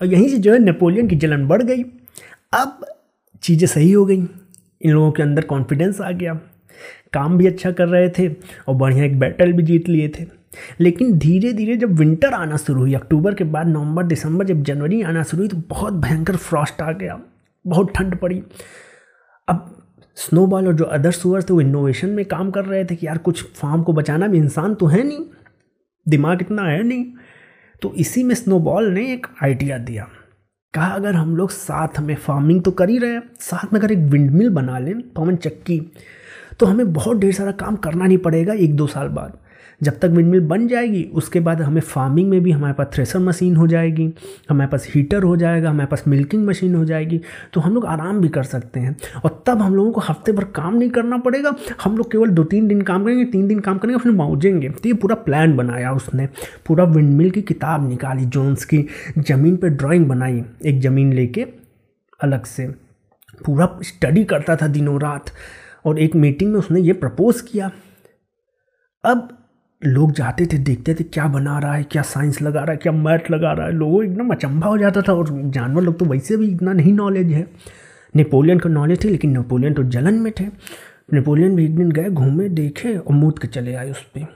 और यहीं से जो है नेपोलियन की जलन बढ़ गई। अब चीज़ें सही हो गई। इन लोगों के अंदर कॉन्फिडेंस आ गया। काम भी अच्छा कर रहे थे और बढ़िया एक बैटल भी जीत लिए थे। लेकिन धीरे धीरे जब विंटर आना शुरू हुई, अक्टूबर के बाद नवंबर, दिसंबर जब जनवरी आना शुरू हुई तो बहुत भयंकर फ्रॉस्ट आ गया। बहुत ठंड पड़ी। अब स्नोबॉल और जो अदर सुअर थे, वो इनोवेशन में काम कर रहे थे कि यार कुछ फार्म को बचाना भी इंसान तो है नहीं। दिमाग इतना है नहीं। तो इसी में स्नोबॉल ने एक आइडिया दिया। कहा, अगर हम लोग साथ में फ़ार्मिंग तो कर ही रहे हैं, साथ में अगर एक विंड मिल बना लें, पवन चक्की तो हमें बहुत ढेर सारा काम करना नहीं पड़ेगा एक दो साल बाद। जब तक विंड मिल बन जाएगी, उसके बाद हमें फ़ार्मिंग में भी हमारे पास थ्रेसर मशीन हो जाएगी, हमारे पास हीटर हो जाएगा, हमारे पास मिल्किंग मशीन हो जाएगी तो हम लोग आराम भी कर सकते हैं। और तब हम लोगों को हफ़्ते भर काम नहीं करना पड़ेगा। हम लोग केवल दो तीन दिन काम करेंगे, तीन दिन काम करेंगे फिर मौजेंगे तो ये पूरा प्लान बनाया उसने। पूरा विंड मिल की किताब निकाली जोन्स की ज़मीन पर ड्राइंग बनाई, एक ज़मीन लेके अलग से। पूरा स्टडी करता था दिनों रात। और एक मीटिंग में उसने ये प्रपोज किया। अब लोग जाते थे, देखते थे क्या बना रहा है, क्या साइंस लगा रहा है, क्या मैथ लगा रहा है। लोगों एकदम अचंभा हो जाता था और जानवर लोग तो वैसे भी इतना नहीं नॉलेज है। नेपोलियन का नॉलेज थी, लेकिन नेपोलियन तो जलन में थे। नेपोलियन भी एक दिन गए, घूमे, देखे और मूद के चले आए उस पर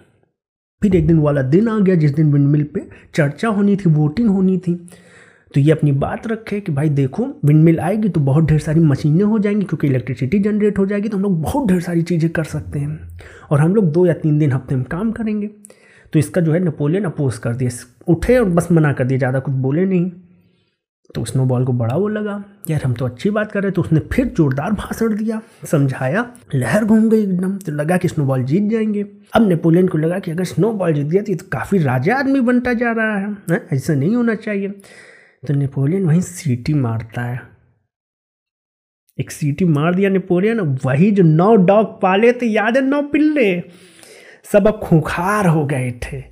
फिर एक दिन वाला दिन आ गया, जिस दिन विंडमिल पे चर्चा होनी थी वोटिंग होनी थी। तो ये अपनी बात रखे कि भाई देखो विंड मिल आएगी तो बहुत ढेर सारी मशीनें हो जाएँगी क्योंकि इलेक्ट्रिसिटी जनरेट हो जाएगी तो हम लोग बहुत ढेर सारी चीज़ें कर सकते हैं। और हम लोग दो या तीन दिन हफ़्ते में काम करेंगे। तो इसका जो है नेपोलियन अपोज कर दिया। उठे और बस मना कर दिया, ज़्यादा कुछ बोले नहीं। तो स्नोबॉल को बड़ा वो लगा, यार हम तो अच्छी बात कर रहे तो उसने फिर जोरदार भाषण दिया, समझाया, लहर घूम गई एकदम। तो लगा कि स्नोबॉल जीत जाएँगे। अब नेपोलियन को लगा कि अगर स्नोबॉल जीत गया तो काफ़ी राजा आदमी बनता जा रहा है? ऐसा नहीं होना चाहिए। तो नेपोलियन वहीं सीटी मारता है। एक सीटी मार दिया नेपोलियन, वही जो नौ डॉग पाले थे, याद है नौ पिल्ले? सब अब खुखार हो गए थे।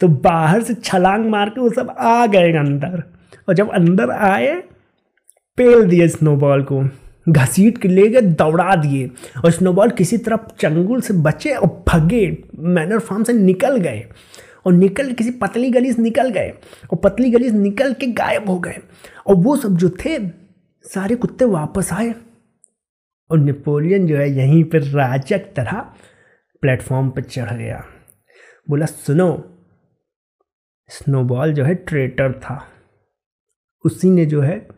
तो बाहर से छलांग मार के वो सब आ गए अंदर। और जब अंदर आए, पेल दिए स्नोबॉल को, घसीट के ले गए, दौड़ा दिए। और स्नोबॉल किसी तरफ़ चंगुल से बचे और भगे, मैनर फार्म से निकल गए। और निकल किसी पतली गली से निकल गए और पतली गली से निकल के गायब हो गए। और वो सब जो थे, सारे कुत्ते वापस आए। और नेपोलियन जो है, यहीं पर राजक तरह प्लेटफॉर्म पर चढ़ गया। बोला, सुनो, स्नोबॉल जो है, ट्रेटर था। उसी ने जो है,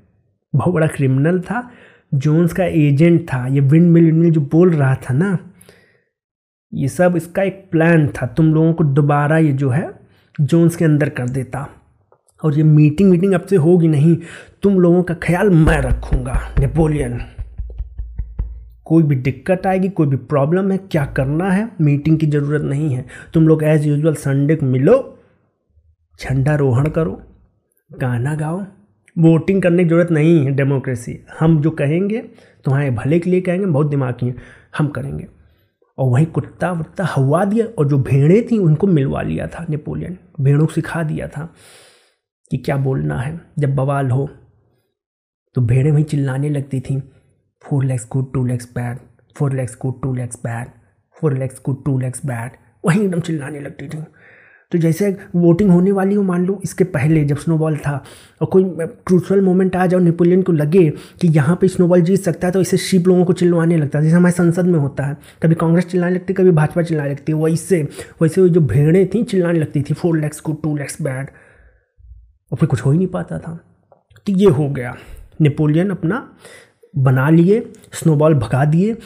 बहुत बड़ा क्रिमिनल था, जोन्स का एजेंट था। ये विंड मिल जो बोल रहा था ना ये सब इसका एक प्लान था। तुम लोगों को दोबारा ये जो है जोन्स के अंदर कर देता। और ये मीटिंग मीटिंग अब से होगी नहीं, तुम लोगों का ख्याल मैं रखूँगा नेपोलियन कोई भी दिक्कत आएगी, कोई भी प्रॉब्लम है, क्या करना है मीटिंग की ज़रूरत नहीं है। तुम लोग एज़ यूजल संडे को मिलो, झंडा रोहण करो, गाना गाओ। वोटिंग करने की ज़रूरत नहीं है डेमोक्रेसी हम जो कहेंगे, तुम्हारे भले के लिए कहेंगे, बहुत दिमागी हैं। हम करेंगे। और वहीं कुत्ता वुत्ता हवा दिया और जो भेड़ें थी उनको मिलवा लिया था नेपोलियन। भेड़ों को सिखा दिया था कि क्या बोलना है। जब बवाल हो तो भेड़ें वहीं चिल्लाने लगती थी, four legs good, two legs bad, four legs good, two legs bad, four legs good, two legs bad. वहीं एकदम चिल्लाने लगती थी। तो जैसे वोटिंग होने वाली हो, मान लो, इसके पहले जब स्नोबॉल था, और कोई क्रूशल मोमेंट आ जाओ नेपोलियन को लगे कि यहाँ पे स्नोबॉल जीत सकता है तो इसे शिप लोगों को चिल्लवाने लगता है। जैसे हमारे संसद में होता है, कभी कांग्रेस चिल्लाने लगती, कभी भाजपा चिल्लाने लगती है वैसे वैसे जो भेड़ें थी, चिल्लाने लगती थी फोर लैक्स को टू लैक्स बैड और फिर कुछ हो ही नहीं पाता था। तो ये हो गया। नेपोलियन अपना बना लिए स्नोबॉल भगा दिए।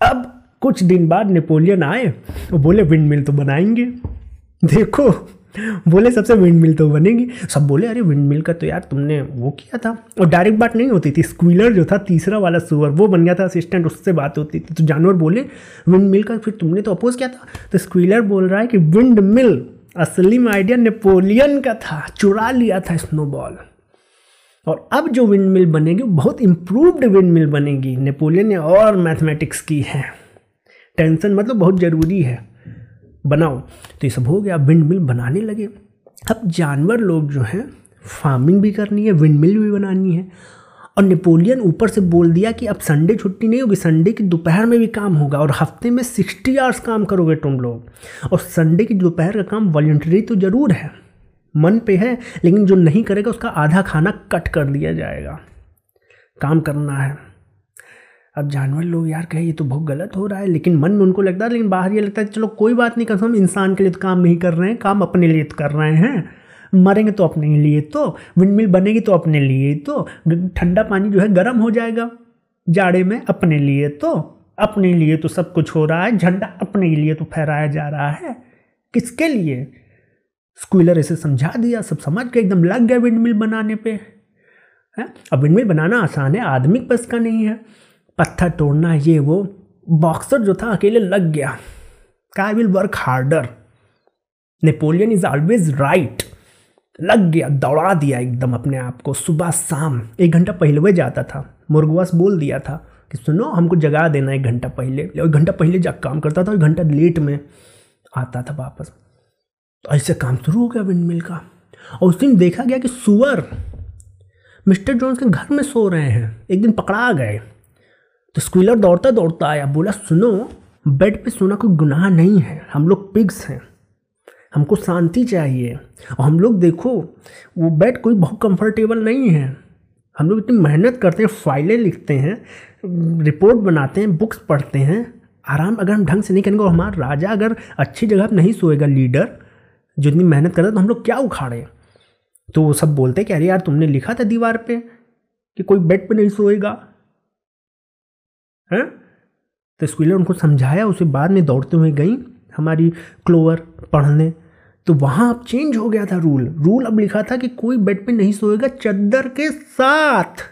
अब कुछ दिन बाद नेपोलियन आए और बोले विंड मिल तो बनाएँगे। देखो, बोले सबसे विंड मिल तो बनेगी। सब बोले, अरे विंड मिल का तो यार तुमने वो किया था। और डायरेक्ट बात नहीं होती थी। स्क्वीलर जो था, तीसरा वाला सुअर वो बन गया था असिस्टेंट उससे बात होती थी। तो जानवर बोले विंड मिल का फिर तुमने तो अपोज किया था? तो स्क्वीलर बोल रहा है कि विंड मिल असली आइडिया नेपोलियन का था। चुरा लिया था स्नोबॉल और अब जो विंड मिल बनेगी, वो बहुत इम्प्रूव्ड विंड मिल बनेगी। नेपोलियन ने और मैथमेटिक्स की है। टेंशन मतलब बहुत ज़रूरी है। बनाओ। तो ये सब हो गया विंड मिल बनाने लगे। अब जानवर लोग जो हैं फ़ार्मिंग भी करनी है विंड मिल भी बनानी है। और नेपोलियन ऊपर से बोल दिया कि अब संडे छुट्टी नहीं होगी संडे की दोपहर में भी काम होगा और हफ़्ते में सिक्सटी आवर्स काम करोगे तुम लोग। और संडे की दोपहर का काम वॉल्ट्री तो ज़रूर है, मन पे है, लेकिन जो नहीं करेगा उसका आधा खाना कट कर दिया जाएगा। काम करना है। अब जानवर लोग, यार, कहे, ये तो बहुत गलत हो रहा है। लेकिन मन में उनको लगता है, लेकिन बाहर ये लगता है, चलो, कोई बात नहीं, कसम, इंसान के लिए तो काम नहीं कर रहे हैं, काम अपने लिए तो कर रहे हैं। मरेंगे तो अपने लिए तो विंड मिल बनेगी तो अपने लिए तो ठंडा पानी जो है गर्म हो जाएगा, जाड़े में अपने लिए तो अपने लिए तो सब कुछ हो रहा है, झंडा अपने लिए तो फहराया जा रहा है। किसके लिए? स्कूलर ऐसे समझा दिया, सब समझ के एकदम लग गए विंड मिल बनाने पे। है? अब विंड मिल बनाना आसान है, आदमी बस का नहीं है। पत्थर तोड़ना ये वो। बॉक्सर जो था, अकेले लग गया। का will work harder Napoleon is always right लग गया, दौड़ा दिया एकदम अपने आप को, सुबह शाम। एक घंटा पहले वह जाता था। मुर्गवास बोल दिया था कि, सुनो, हमको जगा देना एक घंटा पहले। एक घंटा पहले जा काम करता था एक घंटा लेट में आता था वापस। तो ऐसे काम शुरू हो गया विंड मिल का। और उस दिन देखा गया कि सुअर मिस्टर जोन्स के घर में सो रहे हैं। एक दिन पकड़ा गए। स्क्वीलर दौड़ता दौड़ता आया, बोला, सुनो बेड पे सोना कोई गुनाह नहीं है, हम लोग पिग्स हैं, हमको शांति चाहिए, और हम लोग देखो, वो बेड कोई बहुत कंफर्टेबल नहीं है, हम लोग इतनी मेहनत करते हैं, फाइलें लिखते हैं रिपोर्ट बनाते हैं बुक्स पढ़ते हैं, आराम अगर हम ढंग से नहीं करेंगे, और हमारा राजा अगर अच्छी जगह पर नहीं सोएगा लीडर जो इतनी मेहनत करता तो हम लोग क्या उखाड़े? तो वो सब बोलते हैं कि, अरे यार, तुमने लिखा था दीवार पे कि कोई बेड पे नहीं सोएगा? हैं? तो स्कूलर उनको समझाया, उसे बाद में दौड़ते हुए गई हमारी क्लोवर पढ़ने। तो वहाँ अब चेंज हो गया था रूल रूल अब लिखा था कि कोई बेड पे नहीं सोएगा चद्दर के साथ।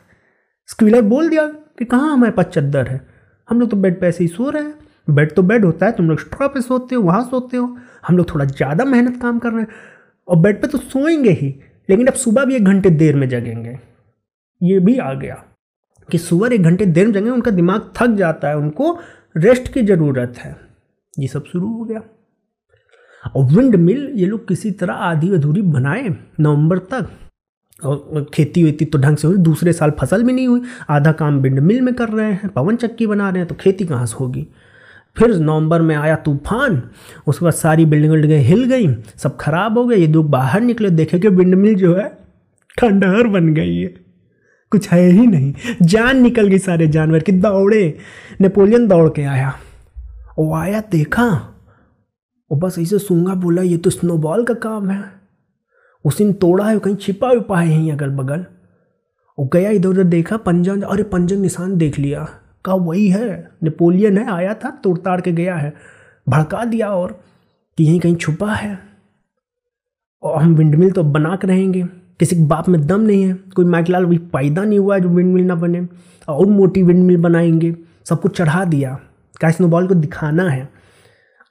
स्क्वीलर बोल दिया कि कहाँ हमारे पास चद्दर है? हम लोग तो बेड पे ऐसे ही सो रहे हैं। बेड तो बेड होता है, तुम लोग स्ट्रॉ पे सोते हो, वहाँ सोते हो। हम लोग थोड़ा ज़्यादा मेहनत काम कर रहे हैं। और बेड पे तो सोएँगे ही, लेकिन अब सुबह भी एक घंटे देर में जगेंगे। ये भी आ गया। कि सुबह एक घंटे देर में जगेंगे उनका दिमाग थक जाता है, उनको रेस्ट की ज़रूरत है। ये सब शुरू हो गया। और विंड मिल ये लोग किसी तरह आधी अधूरी बनाए नवंबर तक। और खेती वेती तो ढंग से हुई, दूसरे साल फ़सल भी नहीं हुई। आधा काम विंड मिल में कर रहे हैं, पवन चक्की बना रहे हैं तो खेती कहाँ से होगी? फिर नवंबर में आया तूफ़ान, उसके बाद सारी बिल्डिंग विल्डिंगें हिल गई, सब खराब हो गए, ये लोग बाहर निकले, देखे कि विंड मिल जो है, खंडहर बन गई है। कुछ है ही नहीं। जान निकल गई सारे जानवर कि दौड़े। नेपोलियन दौड़ के आया। वो आया देखा। वो बस ऐसे सूँगा बोला, ये तो स्नोबॉल का काम है। उस दिन तोड़ा है कहीं छिपा हुपा है यहीं अगल बगल वो गया इधर उधर देखा, पंजन, अरे पंजन निशान देख लिया। कहा, वही है, नेपोलियन है, आया था तोड़ ताड़ के गया है। भड़का दिया और कि यहीं कहीं छुपा है। और हम विंडमिल तो बना के रहेंगे। किसी के बाप में दम नहीं है। कोई माइकलाल अभी पैदा नहीं हुआ है जो विंड मिल ना बने। और मोटी विंड मिल बनाएँगे। सब कुछ चढ़ा दिया। क्या स्नोबॉल को दिखाना है।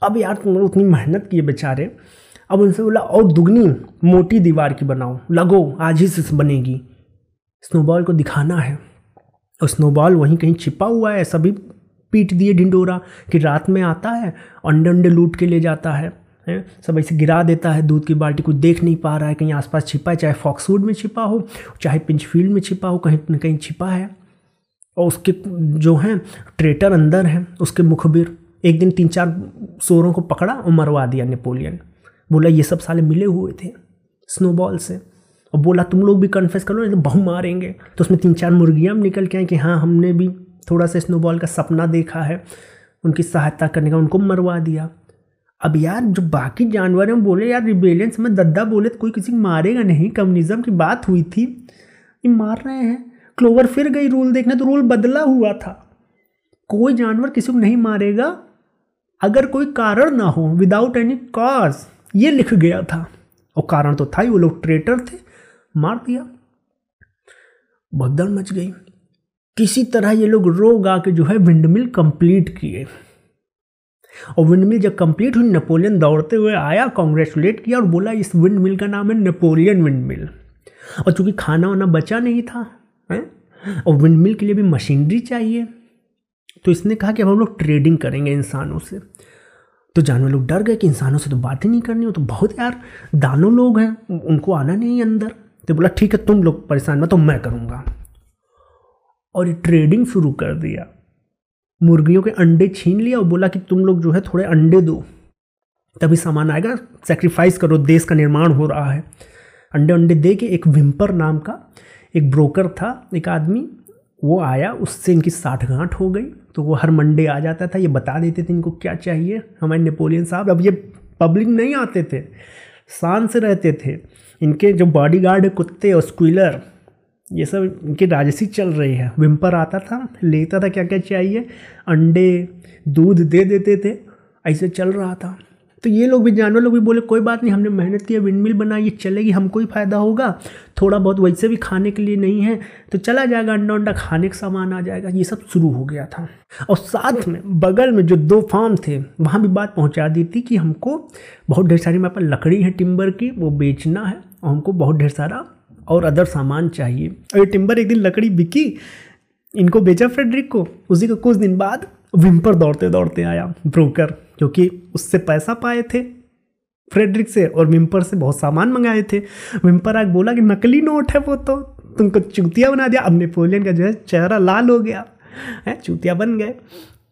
अब यार तुम उतनी मेहनत किए बेचारे। अब उनसे बोला, और दुगनी मोटी दीवार की बनाओ। लगो, आज ही से बनेगी। स्नोबॉल को दिखाना है। और स्नोबॉल वहीं कहीं छिपा हुआ है। सभी पीट दिए ढिंडोरा कि रात में आता है। अंडे अंडे लूट के ले जाता है। है? सब ऐसे गिरा देता है, दूध की बाल्टी कुछ देख नहीं पा रहा है, कहीं आसपास छिपा है, चाहे फॉक्सवुड में छिपा हो, चाहे पिंचफील्ड में छिपा हो, कहीं न कहीं छिपा है। और उसके जो हैं, ट्रेटर अंदर हैं, उसके मुखबिर, एक दिन तीन चार शोरों को पकड़ा और मरवा दिया नेपोलियन बोला, ये सब साले मिले हुए थे स्नोबॉल से। और बोला, तुम लोग भी कन्फेस करो नहीं तो बहु मारेंगे। तो उसमें तीन चार मुर्गियाँ निकल के आए कि हाँ हमने भी थोड़ा सा स्नोबॉल का सपना देखा है। उनकी सहायता करने का उनको मरवा दिया। अब यार, जो बाकी जानवर हैं बोले, यार रिबेलियंस में दद्दा बोले तो कोई किसी को मारेगा नहीं। कम्युनिज्म की बात हुई थी। ये मार रहे हैं। क्लोवर फिर गई रूल देखने तो रूल बदला हुआ था। कोई जानवर किसी को नहीं मारेगा, अगर कोई कारण ना हो विदाउट एनी कॉज ये लिख गया था। और कारण तो था ही, वो लोग ट्रेटर थे। मार दिया। भगदड़ मच गई। किसी तरह ये लोग रोग आके जो है विंडमिल कंप्लीट किए। और विंड मिल जब कंप्लीट हुई नेपोलियन दौड़ते हुए आया कॉन्ग्रेचुलेट किया और बोला, इस विंड मिल का नाम है नेपोलियन विंड मिल और चूँकि खाना वाना बचा नहीं था, है? और विंड मिल के लिए भी मशीनरी चाहिए तो इसने कहा कि अब हम लोग ट्रेडिंग करेंगे इंसानों से। तो जानवर लोग डर गए कि इंसानों से तो बात ही नहीं करनी हो तो बहुत यार, दानों लोग हैं, उनको आना नहीं अंदर। तो बोला, ठीक है, तुम लोग परेशान मत तो मैं करूँगा। और ट्रेडिंग शुरू कर दिया। मुर्गियों के अंडे छीन लिया और बोला कि तुम लोग जो है थोड़े अंडे दो। तभी सामान आएगा सेक्रीफाइस करो, देश का निर्माण हो रहा है। अंडे अंडे दे के एक विम्पर नाम का एक ब्रोकर था, एक आदमी, वो आया, उससे इनकी साठ गांठ हो गई तो वो हर मंडे आ जाता था, ये बता देते थे इनको क्या चाहिए। हमारे नेपोलियन साहब, अब ये पब्लिक नहीं आते थे, शान से रहते थे। इनके जो बॉडी गार्ड कुत्ते और स्क्विलर ये सब इनकी राजसी चल रही है। विम्पर आता था, लेता था क्या क्या चाहिए? अंडे, दूध दे देते थे, ऐसे चल रहा था। तो ये लोग भी, जानवर लोग भी बोले, कोई बात नहीं, हमने मेहनत किया विंड मिल बनाई, ये चलेगी हमको ही फ़ायदा होगा? थोड़ा बहुत वैसे भी खाने के लिए नहीं है तो चला जाएगा अंडा अंडा खाने का सामान आ जाएगा। ये सब शुरू हो गया था। और साथ में, बगल में जो दो फार्म थे, वहाँ भी बात पहुँचा दी थी कि हमको बहुत ढेर सारी मेरे पास लकड़ी है टिम्बर की, वो बेचना है, और हमको बहुत ढेर सारा और अदर सामान चाहिए। और ये टिम्बर एक दिन लकड़ी बिकी, इनको बेचा फ्रेडरिक को। उसी को कुछ दिन बाद विम्पर दौड़ते दौड़ते आया ब्रोकर क्योंकि उससे पैसा पाए थे फ्रेडरिक से और विम्पर से बहुत सामान मंगाए थे। विम्पर आग बोला कि नकली नोट है वो तो तुमको चूतिया बना दिया। अब नेपोलियन का जो है चेहरा लाल हो गया, है, चूतिया बन गए,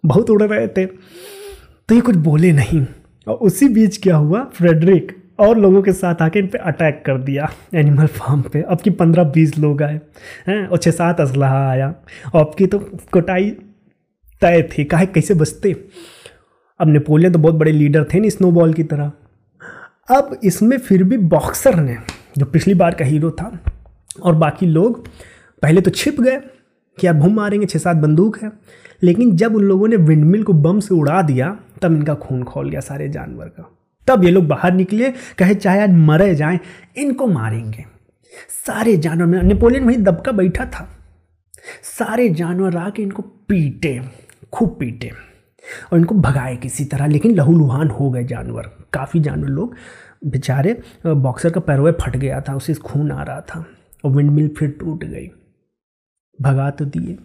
बहुत उड़ रहे थे। तो ये कुछ बोले नहीं। और उसी बीच क्या हुआ, फ्रेडरिक और लोगों के साथ आके इन पर अटैक कर दिया एनिमल फार्म पे। अब की पंद्रह बीस लोग आए, हैं, और छः सात असलाहा आया। और अब की तो कुटाई तय थी, काहे, कैसे बचते? अब नेपोलियन तो बहुत बड़े लीडर थे नहीं स्नोबॉल की तरह। अब इसमें फिर भी बॉक्सर ने, जो पिछली बार का हीरो था, और बाकी लोग, पहले तो छिप गए कि अब हम मारेंगे, छः सात बंदूक है। लेकिन जब उन लोगों ने विंडमिल को बम से उड़ा दिया, तब इनका खून खोल गया सारे जानवर का। तब ये लोग बाहर निकले, कहे, चाहे आज मरे जाएँ, इनको मारेंगे। सारे जानवर, में नेपोलियन वहीं दबका बैठा था। सारे जानवर आके इनको पीटे, खूब पीटे और इनको भगाए किसी तरह, लेकिन लहूलुहान हो गए जानवर। काफ़ी जानवर लोग, बेचारे बॉक्सर का पैरवे फट गया था, उसे खून आ रहा था और विंड मिल फिर टूट गई। भगा तो दिए।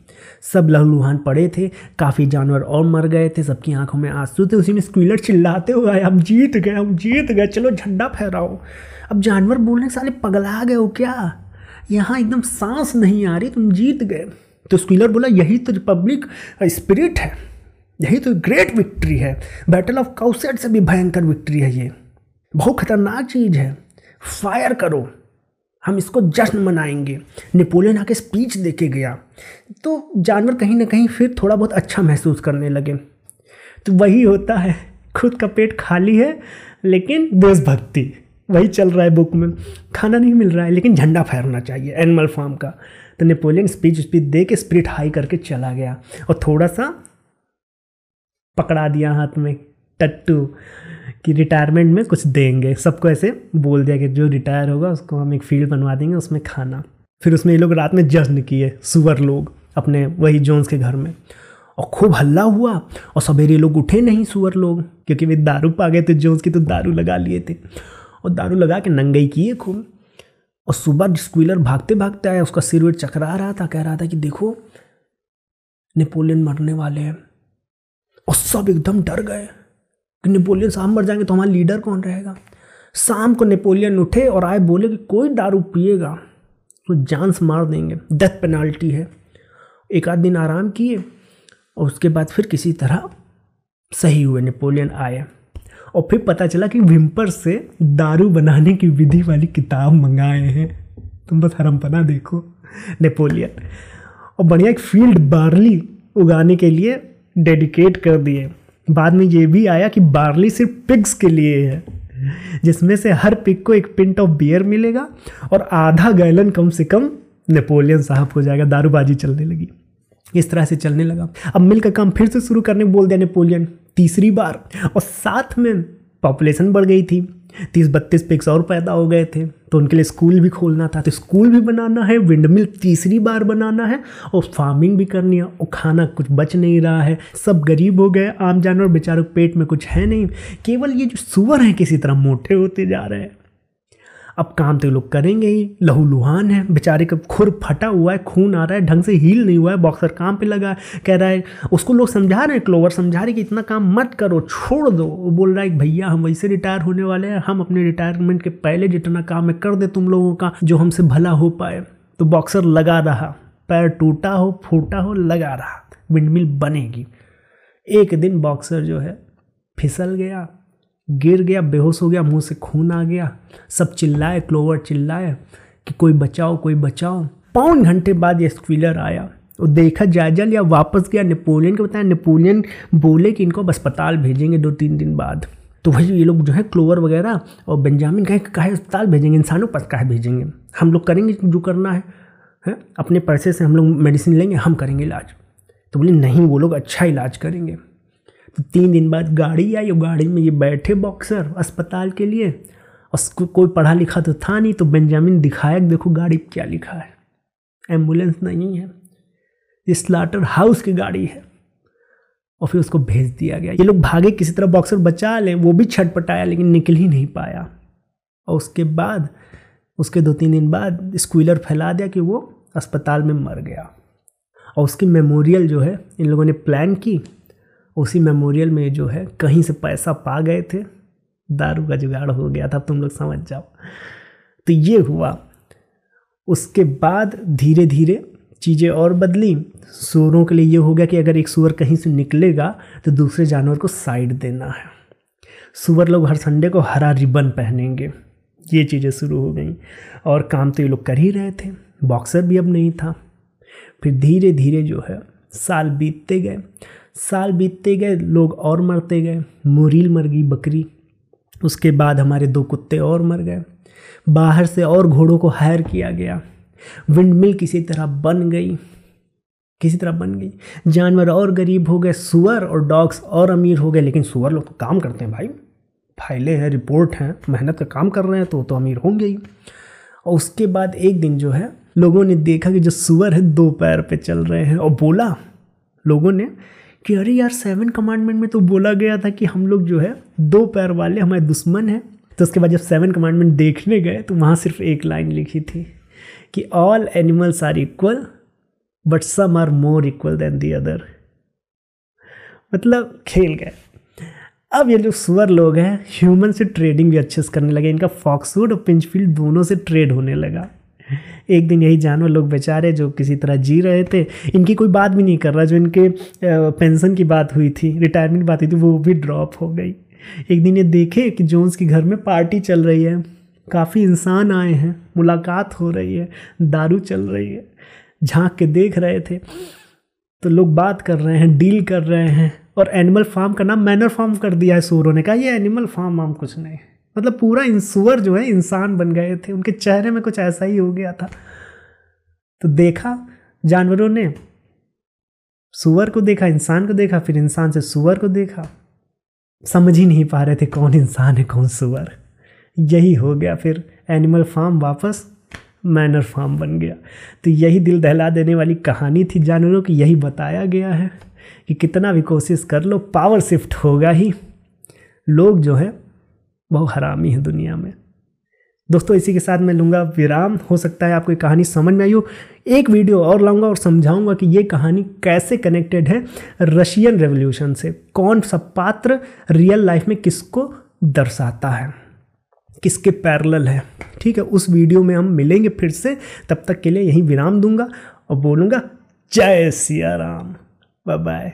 सब लहूलुहान पड़े थे, काफ़ी जानवर और मर गए थे, सबकी आँखों में आँसू थे, उसी में स्क्वीलर चिल्लाते हुए आए हम जीत गए हम जीत गए, चलो झंडा फहराओ। अब जानवर बोलने साले पगला गए हो क्या? यहाँ एकदम सांस नहीं आ रही, तुम जीत गए। तो स्क्वीलर बोला, यही तो रिपब्लिक स्पिरिट है, यही तो ग्रेट विक्ट्री है, बैटल ऑफ़ काउसेट से भी भयंकर विक्ट्री है ये। बहुत खतरनाक चीज़ है, फायर करो। हम इसको जश्न मनाएँगे। नेपोलियन आके स्पीच दे के गया। तो जानवर कहीं ना कहीं फिर थोड़ा बहुत अच्छा महसूस करने लगे। तो वही होता है, खुद का पेट खाली है, लेकिन देशभक्ति। वही चल रहा है बुक में। खाना नहीं मिल रहा है, लेकिन झंडा फहरना चाहिए एनिमल फार्म का। तो नेपोलियन स्पीच स्पीच दे के स्प्रिट हाई करके चला गया। और थोड़ा सा पकड़ा दिया हाथ में, टट्टू। कि रिटायरमेंट में कुछ देंगे। सबको ऐसे बोल दिया कि जो रिटायर होगा, उसको हम एक फ़ील्ड बनवा देंगे, उसमें खाना। फिर उसमें ये लोग रात में जश्न किए, सुअर लोग, अपने वही जोन्स के घर में। और खूब हल्ला हुआ, और सवेरे लोग उठे नहीं सुअर लोग, क्योंकि वे दारू पा गए थे जोन्स की तो दारू लगा लिए थे। और दारू लगा के नंगई किए खूब। और सुबह स्क्वीलर भागते भागते आया, उसका सिर वेट चकरा रहा था, कह रहा था कि देखो नेपोलियन मरने वाले हैं। और सब एकदम डर गए। कि नेपोलियन साहब मर जाएँगे तो हमारा लीडर कौन रहेगा? शाम को नेपोलियन उठे और आए बोले कि कोई दारू पिएगा तो जान से मार देंगे। डेथ पेनाल्टी है। एक आध दिन आराम किए और उसके बाद फिर किसी तरह सही हुए, नेपोलियन आए। और फिर पता चला कि विम्पर से दारू बनाने की विधि वाली किताब मंगाए हैं। तुम बस हरमपना देखो, नेपोलियन। और बढ़िया एक फ़ील्ड बार्ली उगाने के लिए डेडिकेट कर दिए। बाद में ये भी आया कि बार्ली सिर्फ़ पिग्स के लिए है, जिसमें से हर पिग को एक पिंट ऑफ़ बियर मिलेगा और आधा गैलन कम से कम नेपोलियन साहब हो जाएगा, दारूबाजी चलने लगी। इस तरह से चलने लगा। अब मिल का काम फिर से शुरू करने बोल दिया नेपोलियन तीसरी बार। और साथ में पॉपुलेशन बढ़ गई थी। तीस बत्तीस पिक्स और पैदा हो गए थे तो उनके लिए स्कूल भी खोलना था। तो स्कूल भी बनाना है विंडमिल तीसरी बार बनाना है और फ़ार्मिंग भी करनी है और खाना कुछ बच नहीं रहा है। सब गरीब हो गए, आम जानवर बेचारों पेट में कुछ है नहीं। केवल ये जो सुअर हैं किसी तरह मोटे होते जा रहे हैं। अब काम तो लोग करेंगे ही। लहू लुहान है। बेचारे का खुर फटा हुआ है, खून आ रहा है, ढंग से हील नहीं हुआ है बॉक्सर काम पे लगा है। कह रहा है, उसको लोग समझा रहे हैं क्लोवर समझा रहे कि इतना काम मत करो, छोड़ दो। वो बोल रहा है, भैया, हम वैसे रिटायर होने वाले हैं। हम अपने रिटायरमेंट के पहले जितना काम है, कर दे तुम लोगों का, जो हमसे भला हो पाए। तो बॉक्सर लगा रहा। पैर टूटा हो, फूटा हो, लगा रहा। विंडमिल बनेगी। एक दिन बॉक्सर जो है, फिसल गया। गिर गया, बेहोश हो गया, मुँह से खून आ गया, सब चिल्लाए, क्लोवर चिल्लाए कि कोई बचाओ कोई बचाओ। पौन घंटे बाद ये स्क्वीलर आया वो देखा जायजा लिया, वापस गया, नेपोलियन को बताया। नेपोलियन बोले कि इनको अस्पताल भेजेंगे दो तीन दिन बाद। तो वही ये लोग जो है, क्लोवर वगैरह और बेंजामिन कहे कहे अस्पताल भेजेंगे, इंसानों पर कहे भेजेंगे। हम लोग करेंगे जो करना है है? अपने पैसे से हम लोग मेडिसिन लेंगे, हम करेंगे इलाज। तो बोले, नहीं, वो लोग अच्छा इलाज करेंगे। तो तीन दिन बाद गाड़ी आई और गाड़ी में ये बैठे बॉक्सर अस्पताल के लिए। और कोई पढ़ा लिखा तो था नहीं तो बेंजामिन दिखाया देखो गाड़ी क्या लिखा है। एंबुलेंस नहीं है। ये स्लाटर हाउस की गाड़ी है। और फिर उसको भेज दिया गया। ये लोग भागे, किसी तरह बॉक्सर बचा लें, वो भी छटपटाया, लेकिन निकल ही नहीं पाया। और उसके बाद, उसके दो तीन दिन बाद स्क्वीलर फैला दिया कि वो अस्पताल में मर गया। और उसकी मेमोरियल जो है, इन लोगों ने प्लान की। उसी मेमोरियल में जो है, कहीं से पैसा पा गए थे। दारू का जुगाड़ हो गया था तुम लोग समझ जाओ। तो ये हुआ। उसके बाद धीरे धीरे चीज़ें और बदली। सूरों के लिए ये हो गया कि अगर एक सूअर कहीं से निकलेगा तो दूसरे जानवर को साइड देना है। सुअर लोग हर संडे को हरा रिबन पहनेंगे। ये चीज़ें शुरू हो गई। और काम तो ये लोग कर ही रहे थे। बॉक्सर भी अब नहीं था। फिर धीरे धीरे जो है, साल बीतते गए। साल बीतते गए, लोग और मरते गए। मुरील मर गई, बकरी। उसके बाद हमारे दो कुत्ते और मर गए। बाहर से और घोड़ों को हायर किया गया। विंड मिल किसी तरह बन गई। किसी तरह बन गई। जानवर और गरीब हो गए, सुअर और डॉग्स और अमीर हो गए। लेकिन सुअर लोग तो काम करते हैं भाई। फाइलें हैं, रिपोर्ट हैं, मेहनत का काम कर रहे हैं तो तो अमीर होंगे ही। और उसके बाद एक दिन जो है, लोगों ने देखा कि जो सुअर है, दो पैर पे चल रहे हैं। और बोला, लोगों ने कि अरे यार सेवन कमांडमेंट में तो बोला गया था कि हम लोग जो है, दो पैर वाले हमारे दुश्मन हैं। तो उसके बाद जब सेवन कमांडमेंट देखने गए तो वहाँ सिर्फ़ एक लाइन लिखी थी कि all animals are equal but some are more equal than the other मतलब खेल गए। अब ये जो सुअर लोग हैं ह्यूमन से ट्रेडिंग भी अच्छे से करने लगे। इनका फॉक्सवुड और पिंचफील्ड दोनों से ट्रेड होने लगा। एक दिन यही जानवर लोग बेचारे जो किसी तरह जी रहे थे। इनकी कोई बात भी नहीं कर रहा। जो इनके पेंशन की बात हुई थी रिटायरमेंट बात हुई थी, वो भी ड्रॉप हो गई। एक दिन ये देखे कि जोन्स के घर में पार्टी चल रही है। काफ़ी इंसान आए हैं। मुलाकात हो रही है। दारू चल रही है। झाँक के देख रहे थे। तो लोग बात कर रहे हैं डील कर रहे हैं। और एनिमल फार्म का नाम मैनर फार्म कर दिया है सूरों ने। कहा, ये एनिमल फार्म वाम कुछ नहीं मतलब पूरा इंसुअर जो है, इंसान बन गए थे। उनके चेहरे में कुछ ऐसा ही हो गया था। तो देखा, जानवरों ने सुअर को देखा, इंसान को देखा, फिर इंसान से सुअर को देखा। समझ ही नहीं पा रहे थे कौन इंसान है, कौन सुअर। यही हो गया, फिर एनिमल फार्म वापस मैनर फार्म बन गया। तो यही दिल दहला देने वाली कहानी थी। जानवरों की यही बताया गया है कि कितना भी कोशिश कर लो, पावर शिफ्ट होगा ही। लोग जो है बहुत हरामी है दुनिया में। दोस्तों, इसी के साथ मैं लूँगा विराम। हो सकता है आपको कहानी समझ में आई हो। एक वीडियो और लाऊँगा और समझाऊँगा कि ये कहानी कैसे कनेक्टेड है रशियन रेवोल्यूशन से। कौन सा पात्र रियल लाइफ में किसको दर्शाता है? किसके पैरल है? ठीक है, उस वीडियो में हम मिलेंगे फिर से। तब तक के लिए यहीं विराम दूँगा और बोलूँगा, जय सिया राम। बाय